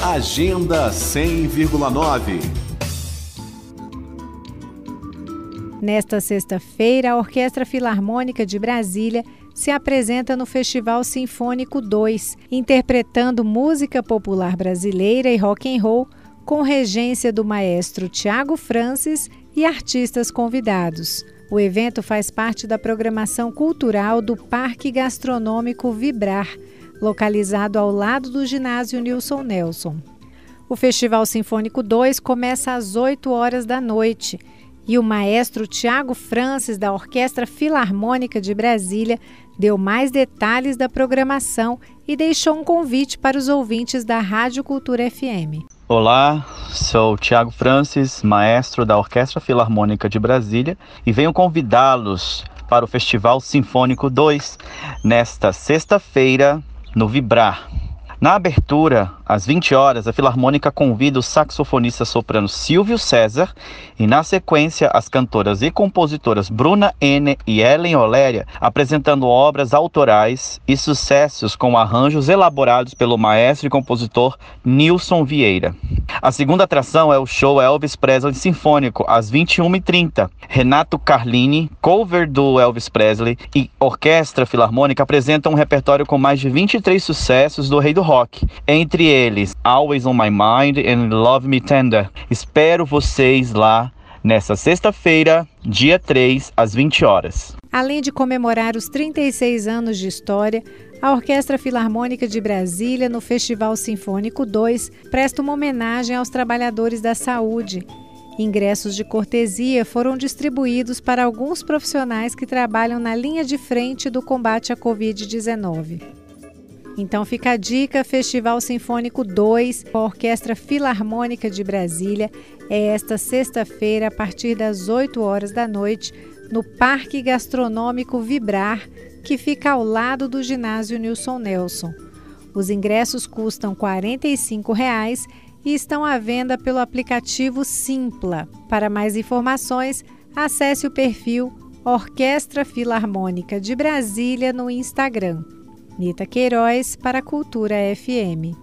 Agenda 100,9 Nesta sexta-feira, a Orquestra Filarmônica de Brasília se apresenta no Festival Sinfônico 2, interpretando música popular brasileira e rock and roll com regência do maestro Tiago Francis e artistas convidados. O evento faz parte da programação cultural do Parque Gastronômico Vibrar, localizado ao lado do ginásio Nilson Nelson. O Festival Sinfônico 2 começa às 8 horas da noite e o maestro Tiago Francis, da Orquestra Filarmônica de Brasília, deu mais detalhes da programação e deixou um convite para os ouvintes da Rádio Cultura FM. Olá, sou Tiago Francis, maestro da Orquestra Filarmônica de Brasília, e venho convidá-los para o Festival Sinfônico 2 nesta sexta-feira no Vibrar. Na abertura, às 20 horas, a Filarmônica convida o saxofonista soprano Silvio César e, na sequência, as cantoras e compositoras Bruna N e Ellen Oléria apresentando obras autorais e sucessos com arranjos elaborados pelo maestro e compositor Nilson Vieira. A segunda atração é o show Elvis Presley Sinfônico, às 21h30. Renato Carlini, cover do Elvis Presley e Orquestra Filarmônica apresentam um repertório com mais de 23 sucessos do Rei do Rock, entre eles Always on My Mind and Love Me Tender. Espero vocês lá nessa sexta-feira, dia 3, às 20 horas. Além de comemorar os 36 anos de história, a Orquestra Filarmônica de Brasília, no Festival Sinfônico 2, presta uma homenagem aos trabalhadores da saúde. Ingressos de cortesia foram distribuídos para alguns profissionais que trabalham na linha de frente do combate à Covid-19. Então fica a dica: Festival Sinfônico 2, a Orquestra Filarmônica de Brasília, é esta sexta-feira, a partir das 8 horas da noite, no Parque Gastronômico Vibrar, que fica ao lado do ginásio Nilson Nelson. Os ingressos custam 45 reais e estão à venda pelo aplicativo Simpla. Para mais informações, acesse o perfil Orquestra Filarmônica de Brasília no Instagram. Nita Queiroz para a Cultura FM.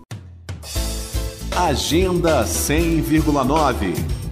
Agenda 100,9